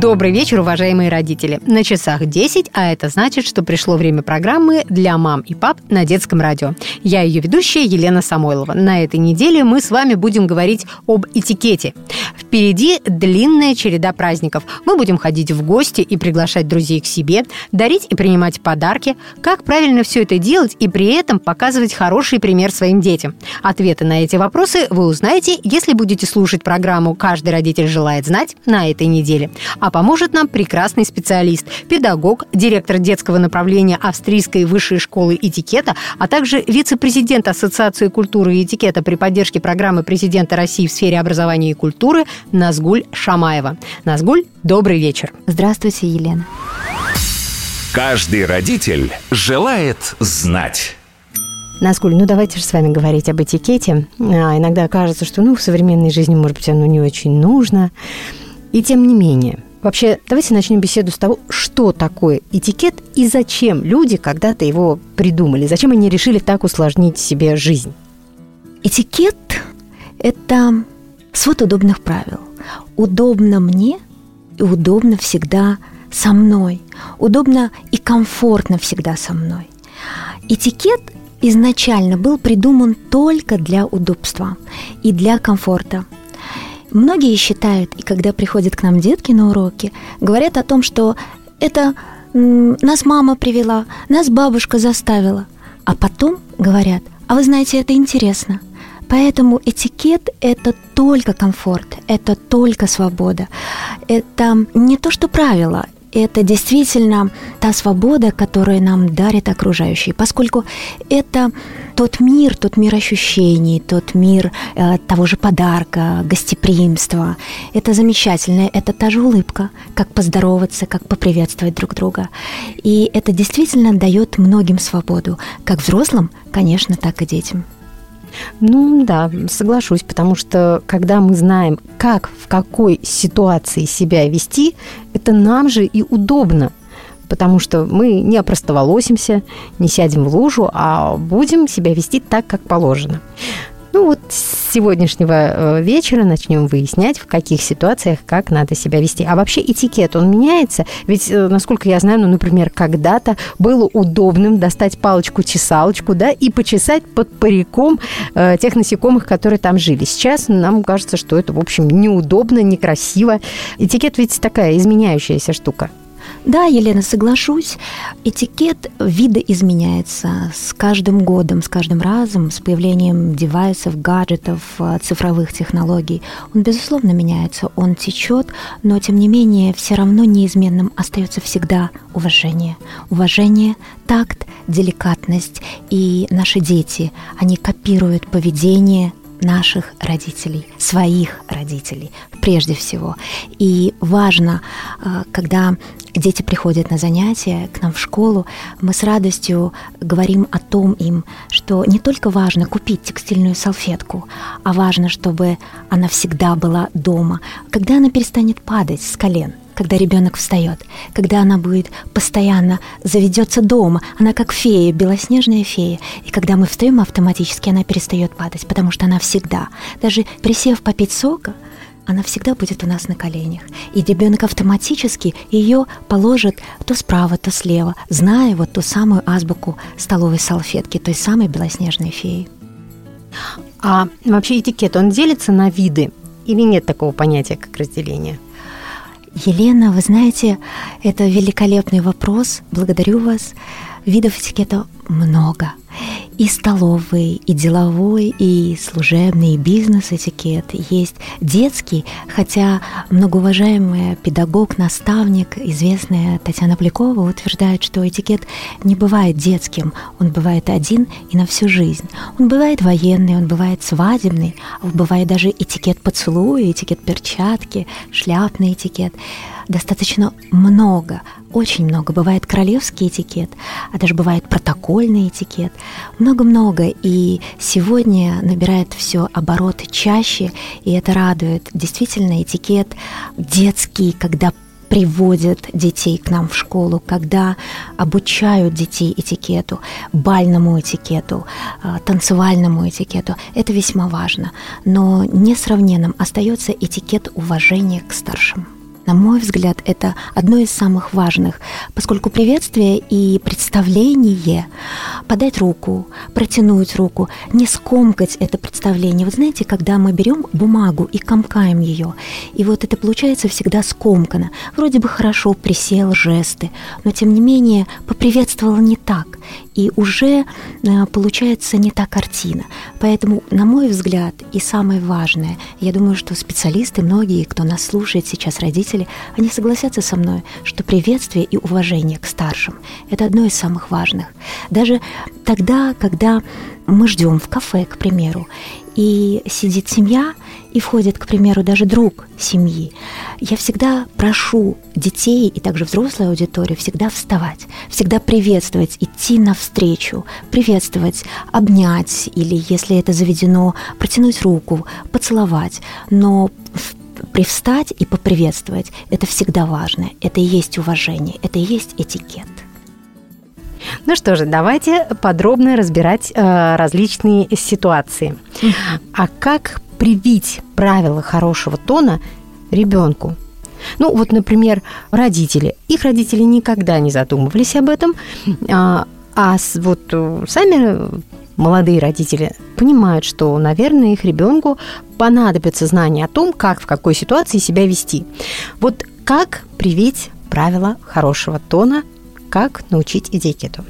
Добрый вечер, уважаемые родители. На часах 10, а это значит, что пришло время программы для мам и пап на детском радио. Я ее ведущая Елена Самойлова. На этой неделе мы с вами будем говорить об этикете. Впереди длинная череда праздников. Мы будем ходить в гости и приглашать друзей к себе, дарить и принимать подарки. Как правильно все это делать и при этом показывать хороший пример своим детям? Ответы на эти вопросы вы узнаете, если будете слушать программу «Каждый родитель желает знать» на этой неделе. А поможет нам прекрасный специалист, педагог, директор детского направления Австрийской высшей школы этикета, а также вице-президент Ассоциации культуры и этикета при поддержке программы президента России в сфере образования и культуры Назгуль Шамаева. Назгуль, добрый вечер. Здравствуйте, Елена. Каждый родитель желает знать. Наскуль, ну давайте же с вами говорить об этикете. А, иногда кажется, что ну, в современной жизни, может быть, оно не очень нужно. И тем не менее, Вообще, давайте начнем беседу с того, что такое этикет и зачем люди когда-то его придумали, зачем они решили так усложнить себе жизнь. Этикет – это свод удобных правил. Удобно мне и удобно всегда со мной. Удобно и комфортно всегда со мной. Этикет изначально был придуман только для удобства и для комфорта – Многие считают, и когда приходят к нам детки на уроки, говорят о том, что это нас мама привела, нас бабушка заставила. А потом говорят, а вы знаете, это интересно. Поэтому этикет – это только комфорт, это только свобода. Это не то, что правило, это действительно та свобода, которую нам дарит окружающие, поскольку это тот мир, тот мир ощущений, тот мир э, того же подарка, гостеприимства. Это замечательно, это та же улыбка, как поздороваться, как поприветствовать друг друга. И это действительно дает многим свободу, как взрослым, конечно, так и детям. Ну да, соглашусь, потому что когда мы знаем, как, в какой ситуации себя вести, это нам же и удобно потому что мы не опростоволосимся, не сядем в лужу, а будем себя вести так, как положено. Ну вот с сегодняшнего э, вечера начнем выяснять, в каких ситуациях как надо себя вести. А вообще этикет, он меняется? Ведь, э, насколько я знаю, ну, например, когда-то было удобным достать палочку-чесалочку, да, и почесать под париком э, тех насекомых, которые там жили. Сейчас нам кажется, что это, в общем, неудобно, некрасиво. Этикет ведь такая изменяющаяся штука. Да, Елена, соглашусь. Этикет видоизменяется с каждым годом, с каждым разом, с появлением девайсов, гаджетов, э, цифровых технологий. Он, безусловно, меняется, он течет, но, тем не менее, все равно неизменным остается всегда уважение. Уважение, такт, деликатность. И наши дети, они копируют поведение наших родителей, своих родителей прежде всего. И важно, э, когда дети приходят на занятия к нам в школу, мы с радостью говорим о том им, что не только важно купить текстильную салфетку, а важно, чтобы она всегда была дома, когда она перестанет падать с колен – когда ребенок встает, когда она будет постоянно заведется дома, она как фея, белоснежная фея. И когда мы встаем автоматически, она перестает падать, потому что она всегда, даже присев попить сока, она всегда будет у нас на коленях. И ребенок автоматически ее положит то справа, то слева, зная вот ту самую азбуку столовой салфетки, той самой белоснежной феи. А вообще этикет, он делится на виды или нет такого понятия, как разделение? Елена, вы знаете, это великолепный вопрос. Благодарю вас. Видов этикета много и столовый, и деловой, и служебный, и бизнес-этикет. Есть детский, хотя многоуважаемый педагог, наставник, известная Татьяна Плякова утверждает, что этикет не бывает детским, он бывает один и на всю жизнь. Он бывает военный, он бывает свадебный, бывает даже этикет поцелуя, этикет перчатки, шляпный этикет достаточно много, очень много. Бывает королевский этикет, а даже бывает протокольный этикет. Много-много. И сегодня набирает все обороты чаще, и это радует. Действительно, этикет детский, когда приводят детей к нам в школу, когда обучают детей этикету, бальному этикету, а, танцевальному этикету. Это весьма важно. Но несравненным остается этикет уважения к старшим. На мой взгляд, это одно из самых важных, поскольку приветствие и представление, подать руку, протянуть руку, не скомкать это представление. Вот знаете, когда мы берем бумагу и комкаем ее, и вот это получается всегда скомкано. Вроде бы хорошо присел жесты, но тем не менее поприветствовал не так и уже э, получается не та картина. Поэтому, на мой взгляд, и самое важное, я думаю, что специалисты, многие, кто нас слушает сейчас, родители, они согласятся со мной, что приветствие и уважение к старшим – это одно из самых важных. Даже тогда, когда мы ждем в кафе, к примеру, и сидит семья, и входит, к примеру, даже друг семьи, я всегда прошу детей и также взрослую аудиторию всегда вставать, всегда приветствовать, идти навстречу, приветствовать, обнять или, если это заведено, протянуть руку, поцеловать. Но привстать и поприветствовать – это всегда важно. Это и есть уважение, это и есть этикет. Ну что же, давайте подробно разбирать э, различные ситуации. А как привить правила хорошего тона ребенку? Ну, вот, например, родители. Их родители никогда не задумывались об этом, а, а вот э, сами молодые родители понимают, что, наверное, их ребенку понадобится знание о том, как в какой ситуации себя вести. Вот как привить правила хорошего тона, как научить этикету?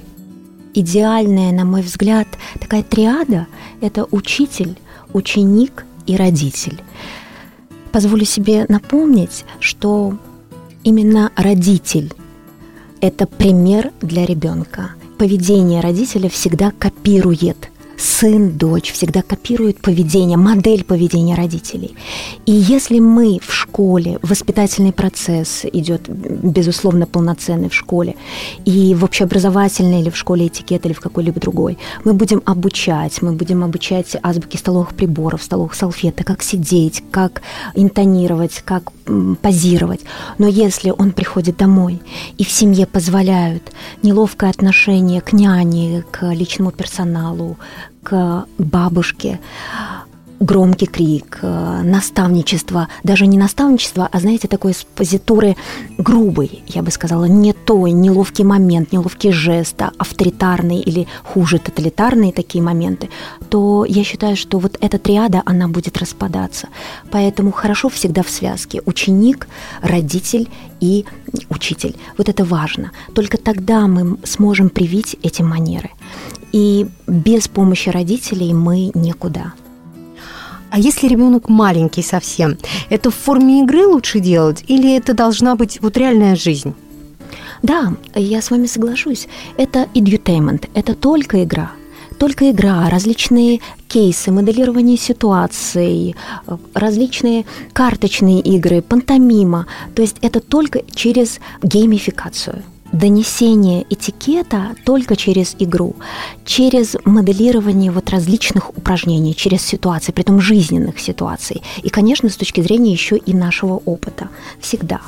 идеальная, на мой взгляд, такая триада – это учитель, ученик и родитель. Позволю себе напомнить, что именно родитель – это пример для ребенка. Поведение родителя всегда копирует сын, дочь всегда копируют поведение, модель поведения родителей. И если мы в школе, воспитательный процесс идет, безусловно, полноценный в школе, и в общеобразовательной или в школе этикет или в какой-либо другой, мы будем обучать, мы будем обучать азбуке столовых приборов, столовых салфеток, как сидеть, как интонировать, как позировать. Но если он приходит домой, и в семье позволяют неловкое отношение к няне, к личному персоналу, к бабушке, громкий крик, э, наставничество, даже не наставничество, а, знаете, такой с позитуры грубый, я бы сказала, не той, неловкий момент, неловкий жест, а авторитарный или хуже тоталитарные такие моменты, то я считаю, что вот эта триада, она будет распадаться. Поэтому хорошо всегда в связке ученик, родитель и учитель. Вот это важно. Только тогда мы сможем привить эти манеры. И без помощи родителей мы никуда. А если ребенок маленький совсем, это в форме игры лучше делать или это должна быть вот реальная жизнь? Да, я с вами соглашусь. Это edutainment, это только игра. Только игра, различные кейсы, моделирование ситуаций, различные карточные игры, пантомима. То есть это только через геймификацию донесение этикета только через игру, через моделирование вот различных упражнений, через ситуации, при этом жизненных ситуаций. И, конечно, с точки зрения еще и нашего опыта. Всегда.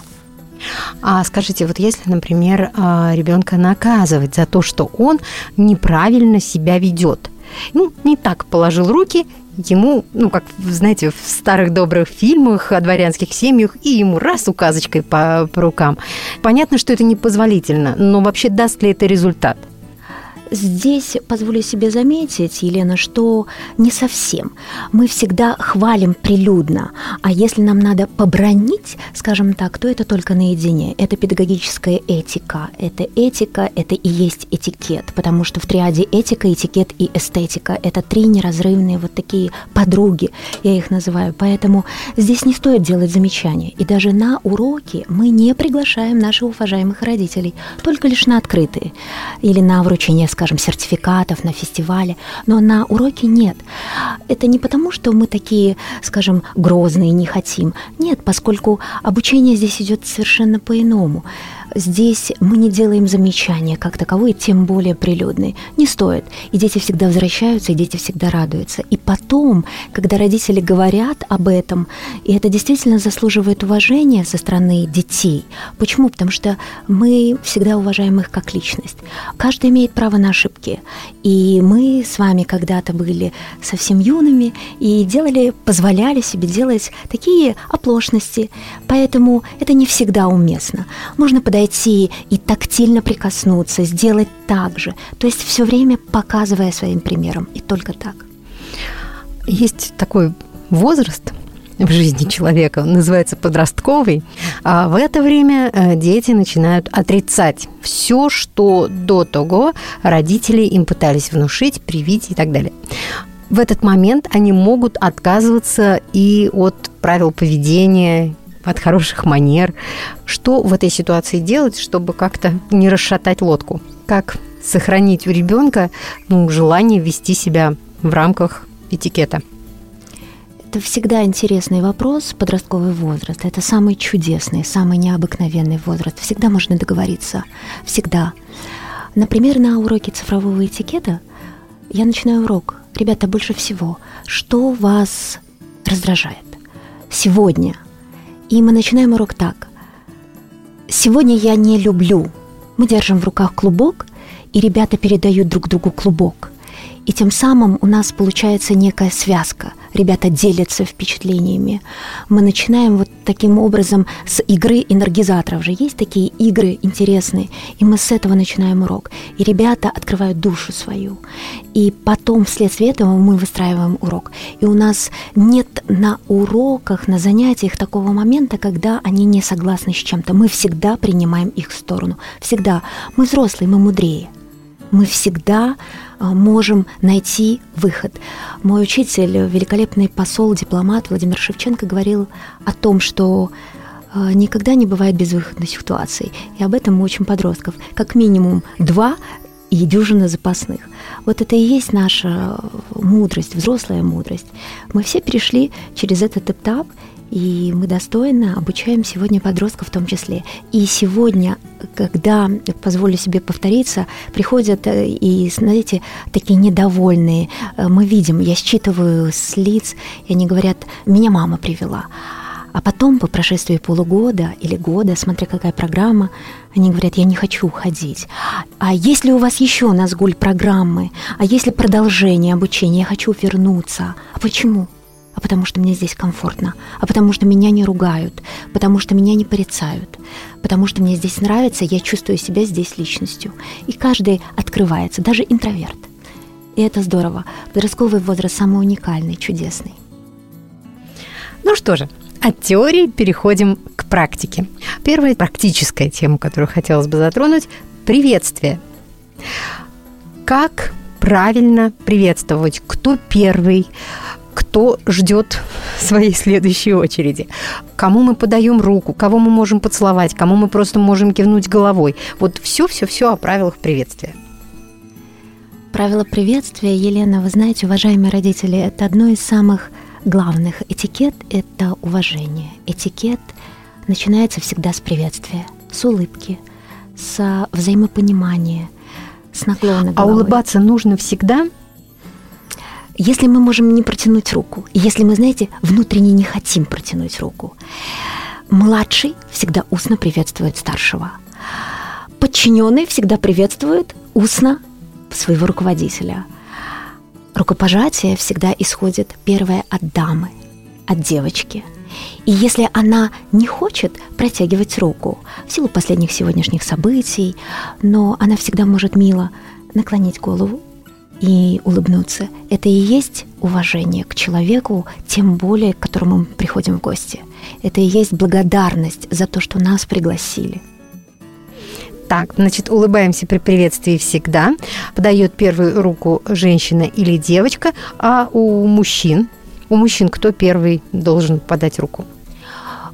А скажите, вот если, например, а, ребенка наказывать за то, что он неправильно себя ведет, ну, не так положил руки ему, ну, как, знаете, в старых добрых фильмах о дворянских семьях, и ему раз указочкой по, по рукам. Понятно, что это непозволительно, но вообще даст ли это результат? Здесь позволю себе заметить, Елена, что не совсем. Мы всегда хвалим прилюдно, а если нам надо побронить, скажем так, то это только наедине. Это педагогическая этика. Это этика, это и есть этикет, потому что в триаде этика, этикет и эстетика – это три неразрывные вот такие подруги, я их называю. Поэтому здесь не стоит делать замечания. И даже на уроки мы не приглашаем наших уважаемых родителей, только лишь на открытые или на вручение, скажем, сертификатов на фестивале, но на уроке нет. Это не потому, что мы такие, скажем, грозные, не хотим. Нет, поскольку обучение здесь идет совершенно по-иному. Здесь мы не делаем замечания как таковой, тем более прилюдные. Не стоит. И дети всегда возвращаются, и дети всегда радуются. И потом, когда родители говорят об этом, и это действительно заслуживает уважения со стороны детей. Почему? Потому что мы всегда уважаем их как личность. Каждый имеет право на ошибки. И мы с вами когда-то были совсем юными и делали, позволяли себе делать такие оплошности. Поэтому это не всегда уместно. Можно подойти и тактильно прикоснуться, сделать так же. То есть все время показывая своим примером. И только так. Есть такой возраст, в жизни человека, он называется подростковый, а в это время э, дети начинают отрицать все, что до того родители им пытались внушить, привить и так далее. В этот момент они могут отказываться и от правил поведения, от хороших манер. Что в этой ситуации делать, чтобы как-то не расшатать лодку? Как сохранить у ребенка ну, желание вести себя в рамках этикета? Это всегда интересный вопрос, подростковый возраст. Это самый чудесный, самый необыкновенный возраст. Всегда можно договориться. Всегда. Например, на уроке цифрового этикета я начинаю урок. Ребята, больше всего, что вас раздражает сегодня? И мы начинаем урок так. Сегодня я не люблю. Мы держим в руках клубок, и ребята передают друг другу клубок. И тем самым у нас получается некая связка. Ребята делятся впечатлениями. Мы начинаем вот таким образом с игры энергизаторов. Же есть такие игры интересные. И мы с этого начинаем урок. И ребята открывают душу свою. И потом вследствие этого мы выстраиваем урок. И у нас нет на уроках, на занятиях такого момента, когда они не согласны с чем-то. Мы всегда принимаем их сторону. Всегда. Мы взрослые, мы мудрее. Мы всегда а, можем найти выход. Мой учитель, великолепный посол, дипломат Владимир Шевченко говорил о том, что а, никогда не бывает безвыходной ситуации. И об этом мы учим подростков. Как минимум два и дюжина запасных. Вот это и есть наша мудрость, взрослая мудрость. Мы все перешли через этот этап, и мы достойно обучаем сегодня подростков в том числе. И сегодня, когда, позволю себе повториться, приходят э, и, знаете, такие недовольные, э, мы видим, я считываю с лиц, и они говорят, меня мама привела. А потом, по прошествии полугода или года, смотря какая программа, они говорят, я не хочу уходить. А если у вас еще Назгуль программы, а если продолжение обучения, я хочу вернуться. А почему? А потому что мне здесь комфортно, а потому что меня не ругают, потому что меня не порицают, потому что мне здесь нравится, я чувствую себя здесь личностью. И каждый открывается, даже интроверт. И это здорово. Подростковый возраст самый уникальный, чудесный. Ну что же, от теории переходим к практике. Первая практическая тема, которую хотелось бы затронуть – приветствие. Как правильно приветствовать? Кто первый? Кто ждет своей следующей очереди, кому мы подаем руку, кого мы можем поцеловать, кому мы просто можем кивнуть головой. Вот все-все-все о правилах приветствия. Правила приветствия, Елена, вы знаете, уважаемые родители, это одно из самых главных. Этикет – это уважение. Этикет начинается всегда с приветствия, с улыбки, с взаимопонимания, с наклона головы. А улыбаться нужно всегда – если мы можем не протянуть руку, если мы, знаете, внутренне не хотим протянуть руку, младший всегда устно приветствует старшего. Подчиненный всегда приветствует устно своего руководителя. Рукопожатие всегда исходит первое от дамы, от девочки. И если она не хочет протягивать руку в силу последних сегодняшних событий, но она всегда может мило наклонить голову, и улыбнуться. Это и есть уважение к человеку, тем более к которому мы приходим в гости. Это и есть благодарность за то, что нас пригласили. Так, значит, улыбаемся при приветствии всегда. Подает первую руку женщина или девочка, а у мужчин, у мужчин кто первый должен подать руку?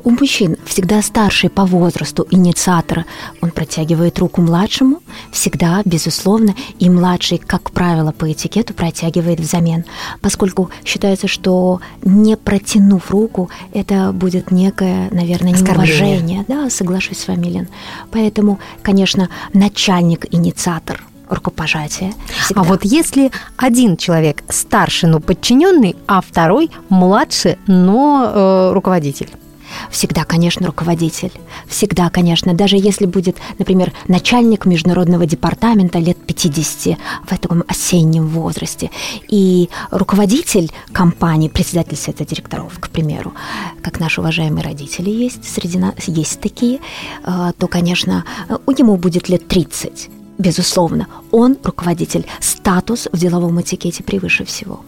У мужчин всегда старший по возрасту инициатор, он протягивает руку младшему, всегда, безусловно, и младший, как правило, по этикету протягивает взамен, поскольку считается, что не протянув руку, это будет некое, наверное, неуважение. Да, соглашусь с вами, Лен. Поэтому, конечно, начальник-инициатор – рукопожатие. Всегда. А вот если один человек старше, но подчиненный, а второй младше, но э, руководитель? Всегда, конечно, руководитель. Всегда, конечно. Даже если будет, например, начальник международного департамента лет 50 в этом осеннем возрасте, и руководитель компании, председатель совета директоров, к примеру, как наши уважаемые родители есть, среди нас есть такие, э, то, конечно, у него будет лет 30 Безусловно, он руководитель. Статус в деловом этикете превыше всего.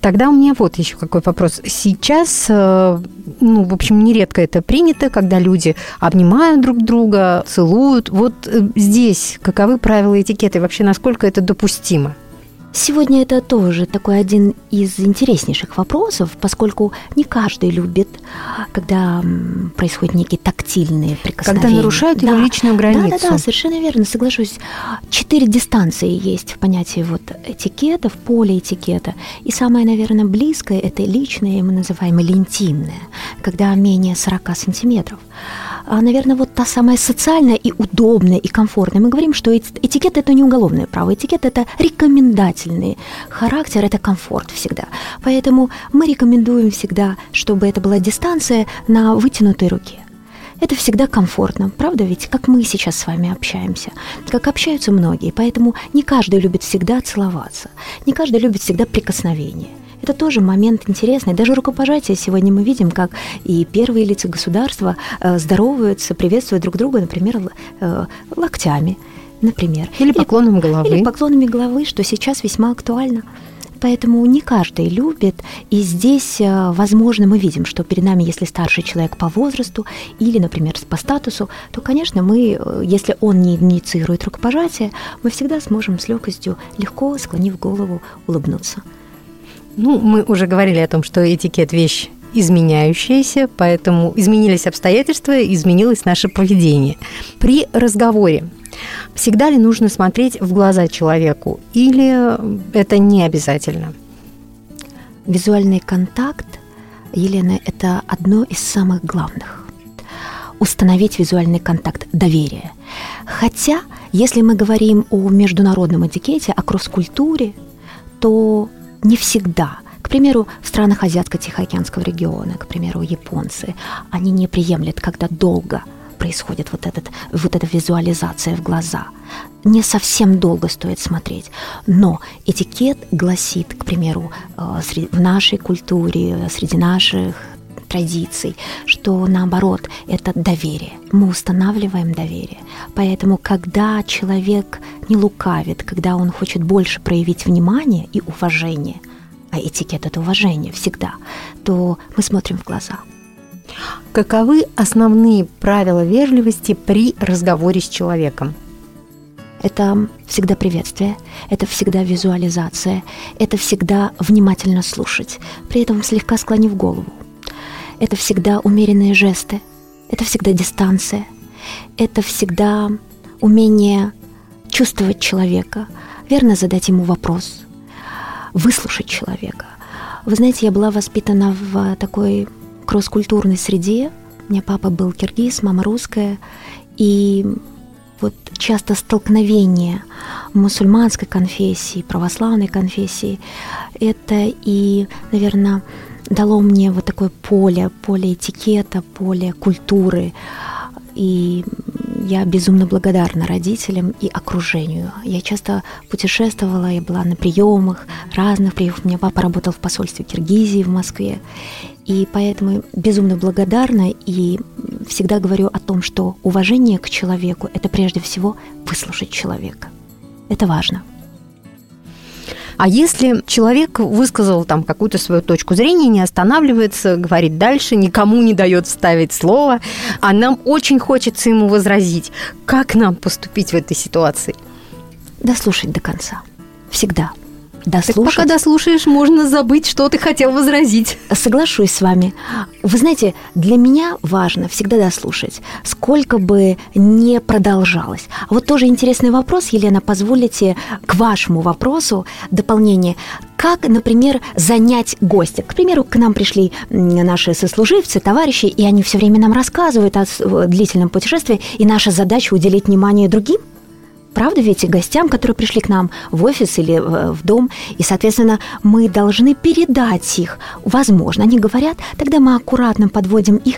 Тогда у меня вот еще какой вопрос. Сейчас, э, ну, в общем, нередко это принято, когда люди обнимают друг друга, целуют. Вот э, здесь каковы правила этикета и вообще насколько это допустимо? Сегодня это тоже такой один из интереснейших вопросов, поскольку не каждый любит, когда происходят некие тактильные прикосновения. Когда нарушают да. его личную границу. Да, да, да, совершенно верно, соглашусь. Четыре дистанции есть в понятии вот этикета, в поле этикета. И самое, наверное, близкое – это личное, мы называем, или интимное, когда менее 40 сантиметров. А, наверное, вот та самая социальная и удобная, и комфортная. Мы говорим, что этикет – это не уголовное право, этикет – это рекомендательный характер, это комфорт всегда. Поэтому мы рекомендуем всегда, чтобы это была дистанция на вытянутой руке. Это всегда комфортно, правда ведь, как мы сейчас с вами общаемся, как общаются многие, поэтому не каждый любит всегда целоваться, не каждый любит всегда прикосновение – это тоже момент интересный. Даже рукопожатие сегодня мы видим, как и первые лица государства э, здороваются, приветствуют друг друга, например, э, локтями, например. Или поклоном головы. Или поклонами головы, что сейчас весьма актуально. Поэтому не каждый любит. И здесь, э, возможно, мы видим, что перед нами, если старший человек по возрасту или, например, по статусу, то, конечно, мы, если он не инициирует рукопожатие, мы всегда сможем с легкостью, легко склонив голову, улыбнуться. Ну, мы уже говорили о том, что этикет – вещь изменяющаяся, поэтому изменились обстоятельства, изменилось наше поведение. При разговоре всегда ли нужно смотреть в глаза человеку или это не обязательно? Визуальный контакт, Елена, это одно из самых главных. Установить визуальный контакт, доверие. Хотя, если мы говорим о международном этикете, о кросс-культуре, то не всегда. К примеру, в странах Азиатско-Тихоокеанского региона, к примеру, японцы, они не приемлят, когда долго происходит вот, этот, вот эта визуализация в глаза. Не совсем долго стоит смотреть, но этикет гласит, к примеру, э, в нашей культуре, среди наших традиций, что наоборот, это доверие. Мы устанавливаем доверие. Поэтому, когда человек не лукавит, когда он хочет больше проявить внимание и уважение, а этикет это уважение всегда, то мы смотрим в глаза. Каковы основные правила вежливости при разговоре с человеком? Это всегда приветствие, это всегда визуализация, это всегда внимательно слушать, при этом слегка склонив голову это всегда умеренные жесты, это всегда дистанция, это всегда умение чувствовать человека, верно задать ему вопрос, выслушать человека. Вы знаете, я была воспитана в такой кросс-культурной среде. У меня папа был киргиз, мама русская, и вот часто столкновение мусульманской конфессии, православной конфессии, это и, наверное, дало мне вот такое поле, поле этикета, поле культуры. И я безумно благодарна родителям и окружению. Я часто путешествовала, я была на приемах, разных приемах. У меня папа работал в посольстве Киргизии в Москве. И поэтому безумно благодарна и всегда говорю о том, что уважение к человеку – это прежде всего выслушать человека. Это важно. А если человек высказал там какую-то свою точку зрения, не останавливается, говорит дальше, никому не дает вставить слово, а нам очень хочется ему возразить, как нам поступить в этой ситуации? Дослушать до конца. Всегда. Дослушать. Так пока дослушаешь, можно забыть, что ты хотел возразить. Соглашусь с вами. Вы знаете, для меня важно всегда дослушать, сколько бы не продолжалось. А вот тоже интересный вопрос, Елена, позволите к вашему вопросу дополнение. Как, например, занять гостя? К примеру, к нам пришли наши сослуживцы, товарищи, и они все время нам рассказывают о длительном путешествии, и наша задача уделить внимание другим – правда ведь гостям, которые пришли к нам в офис или в дом, и, соответственно, мы должны передать их. Возможно, они говорят, тогда мы аккуратно подводим их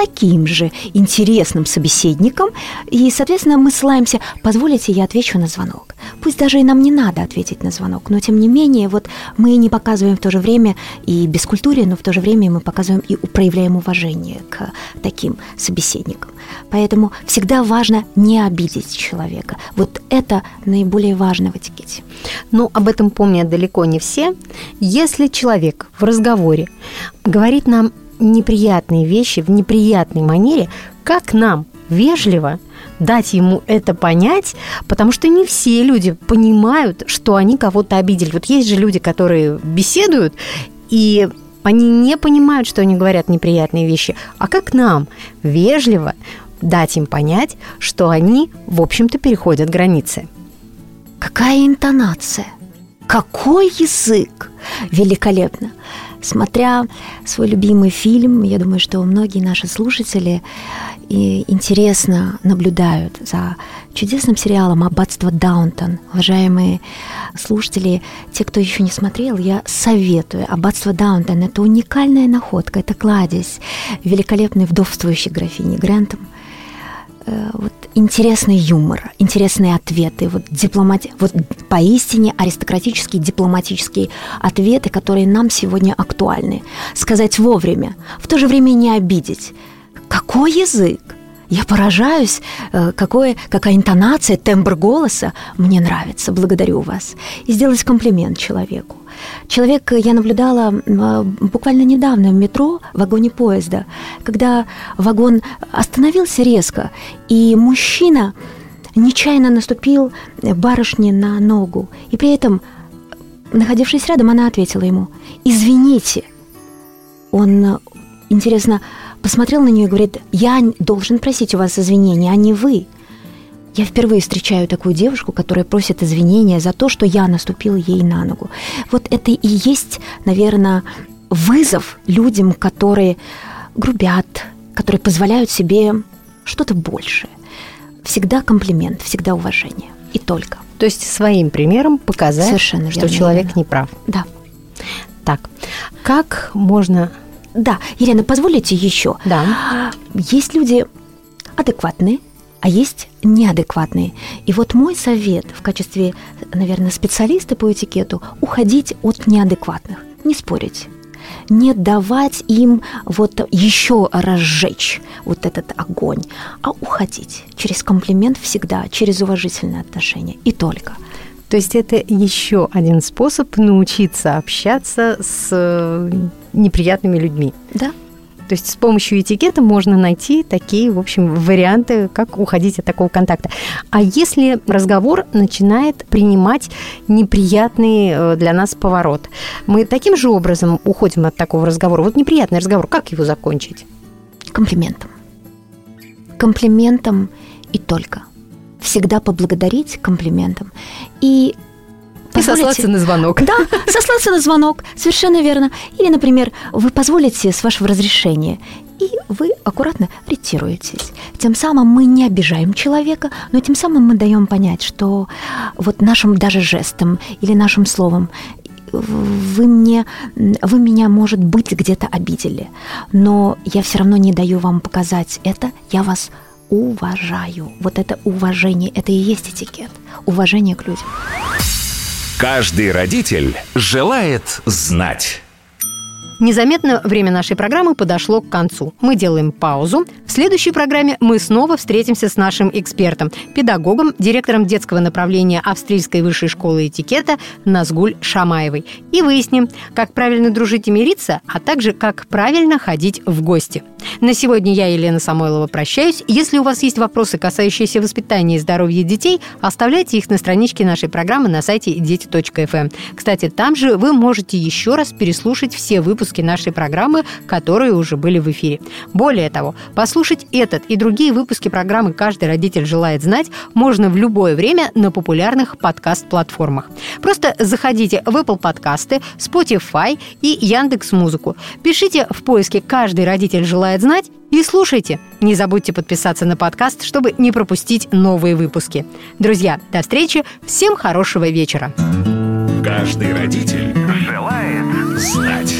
таким же интересным собеседникам, и, соответственно, мы ссылаемся, позволите, я отвечу на звонок. Пусть даже и нам не надо ответить на звонок, но, тем не менее, вот мы не показываем в то же время и бескультуре, но в то же время мы показываем и проявляем уважение к таким собеседникам. Поэтому всегда важно не обидеть человека. Вот это наиболее важно в этикете. Ну, об этом помнят далеко не все. Если человек в разговоре говорит нам неприятные вещи в неприятной манере, как нам вежливо дать ему это понять, потому что не все люди понимают, что они кого-то обидели. Вот есть же люди, которые беседуют, и они не понимают, что они говорят неприятные вещи. А как нам вежливо дать им понять, что они, в общем-то, переходят границы. Какая интонация! Какой язык! Великолепно! Смотря свой любимый фильм, я думаю, что многие наши слушатели и интересно наблюдают за чудесным сериалом «Аббатство Даунтон». Уважаемые слушатели, те, кто еще не смотрел, я советую. «Аббатство Даунтон» — это уникальная находка, это кладезь великолепной вдовствующей графини Грентом – Э, вот интересный юмор, интересные ответы, вот, дипломати... вот поистине аристократические дипломатические ответы, которые нам сегодня актуальны. Сказать вовремя, в то же время не обидеть. Какой язык? Я поражаюсь, э, какое, какая интонация, тембр голоса мне нравится. Благодарю вас. И сделать комплимент человеку. Человек, я наблюдала а, буквально недавно в метро, в вагоне поезда, когда вагон остановился резко, и мужчина нечаянно наступил барышне на ногу. И при этом, находившись рядом, она ответила ему, «Извините». Он, интересно, посмотрел на нее и говорит, «Я должен просить у вас извинения, а не вы». Я впервые встречаю такую девушку, которая просит извинения за то, что я наступила ей на ногу. Вот это и есть, наверное, вызов людям, которые грубят, которые позволяют себе что-то большее. Всегда комплимент, всегда уважение. И только. То есть своим примером показать, Совершенно что верно, человек Елена. не прав. Да. Так, как можно... Да, Елена, позволите еще? Да. Есть люди адекватные, а есть неадекватные. И вот мой совет в качестве, наверное, специалиста по этикету – уходить от неадекватных, не спорить не давать им вот еще разжечь вот этот огонь, а уходить через комплимент всегда, через уважительное отношение и только. То есть это еще один способ научиться общаться с э, неприятными людьми. Да. То есть с помощью этикета можно найти такие, в общем, варианты, как уходить от такого контакта. А если разговор начинает принимать неприятный э, для нас поворот, мы таким же образом уходим от такого разговора. Вот неприятный разговор, как его закончить? Комплиментом. Комплиментом и только. Всегда поблагодарить комплиментом. И и сослаться на звонок. Да, сослаться на звонок, совершенно верно. Или, например, вы позволите с вашего разрешения, и вы аккуратно ретируетесь. Тем самым мы не обижаем человека, но тем самым мы даем понять, что вот нашим даже жестом или нашим словом вы мне, вы меня, может быть, где-то обидели, но я все равно не даю вам показать это, я вас уважаю. Вот это уважение, это и есть этикет, уважение к людям. Каждый родитель желает знать. Незаметно время нашей программы подошло к концу. Мы делаем паузу. В следующей программе мы снова встретимся с нашим экспертом, педагогом, директором детского направления Австрийской высшей школы этикета Назгуль Шамаевой. И выясним, как правильно дружить и мириться, а также как правильно ходить в гости. На сегодня я, Елена Самойлова, прощаюсь. Если у вас есть вопросы, касающиеся воспитания и здоровья детей, оставляйте их на страничке нашей программы на сайте дети.фм. Эм. Кстати, там же вы можете еще раз переслушать все выпуски нашей программы, которые уже были в эфире. Более того, послушать этот и другие выпуски программы «Каждый родитель желает знать» можно в любое время на популярных подкаст-платформах. Просто заходите в Apple подкасты, Spotify и Яндекс Музыку. Пишите в поиске «Каждый родитель желает знать» и слушайте. Не забудьте подписаться на подкаст, чтобы не пропустить новые выпуски. Друзья, до встречи. Всем хорошего вечера. Каждый родитель желает знать.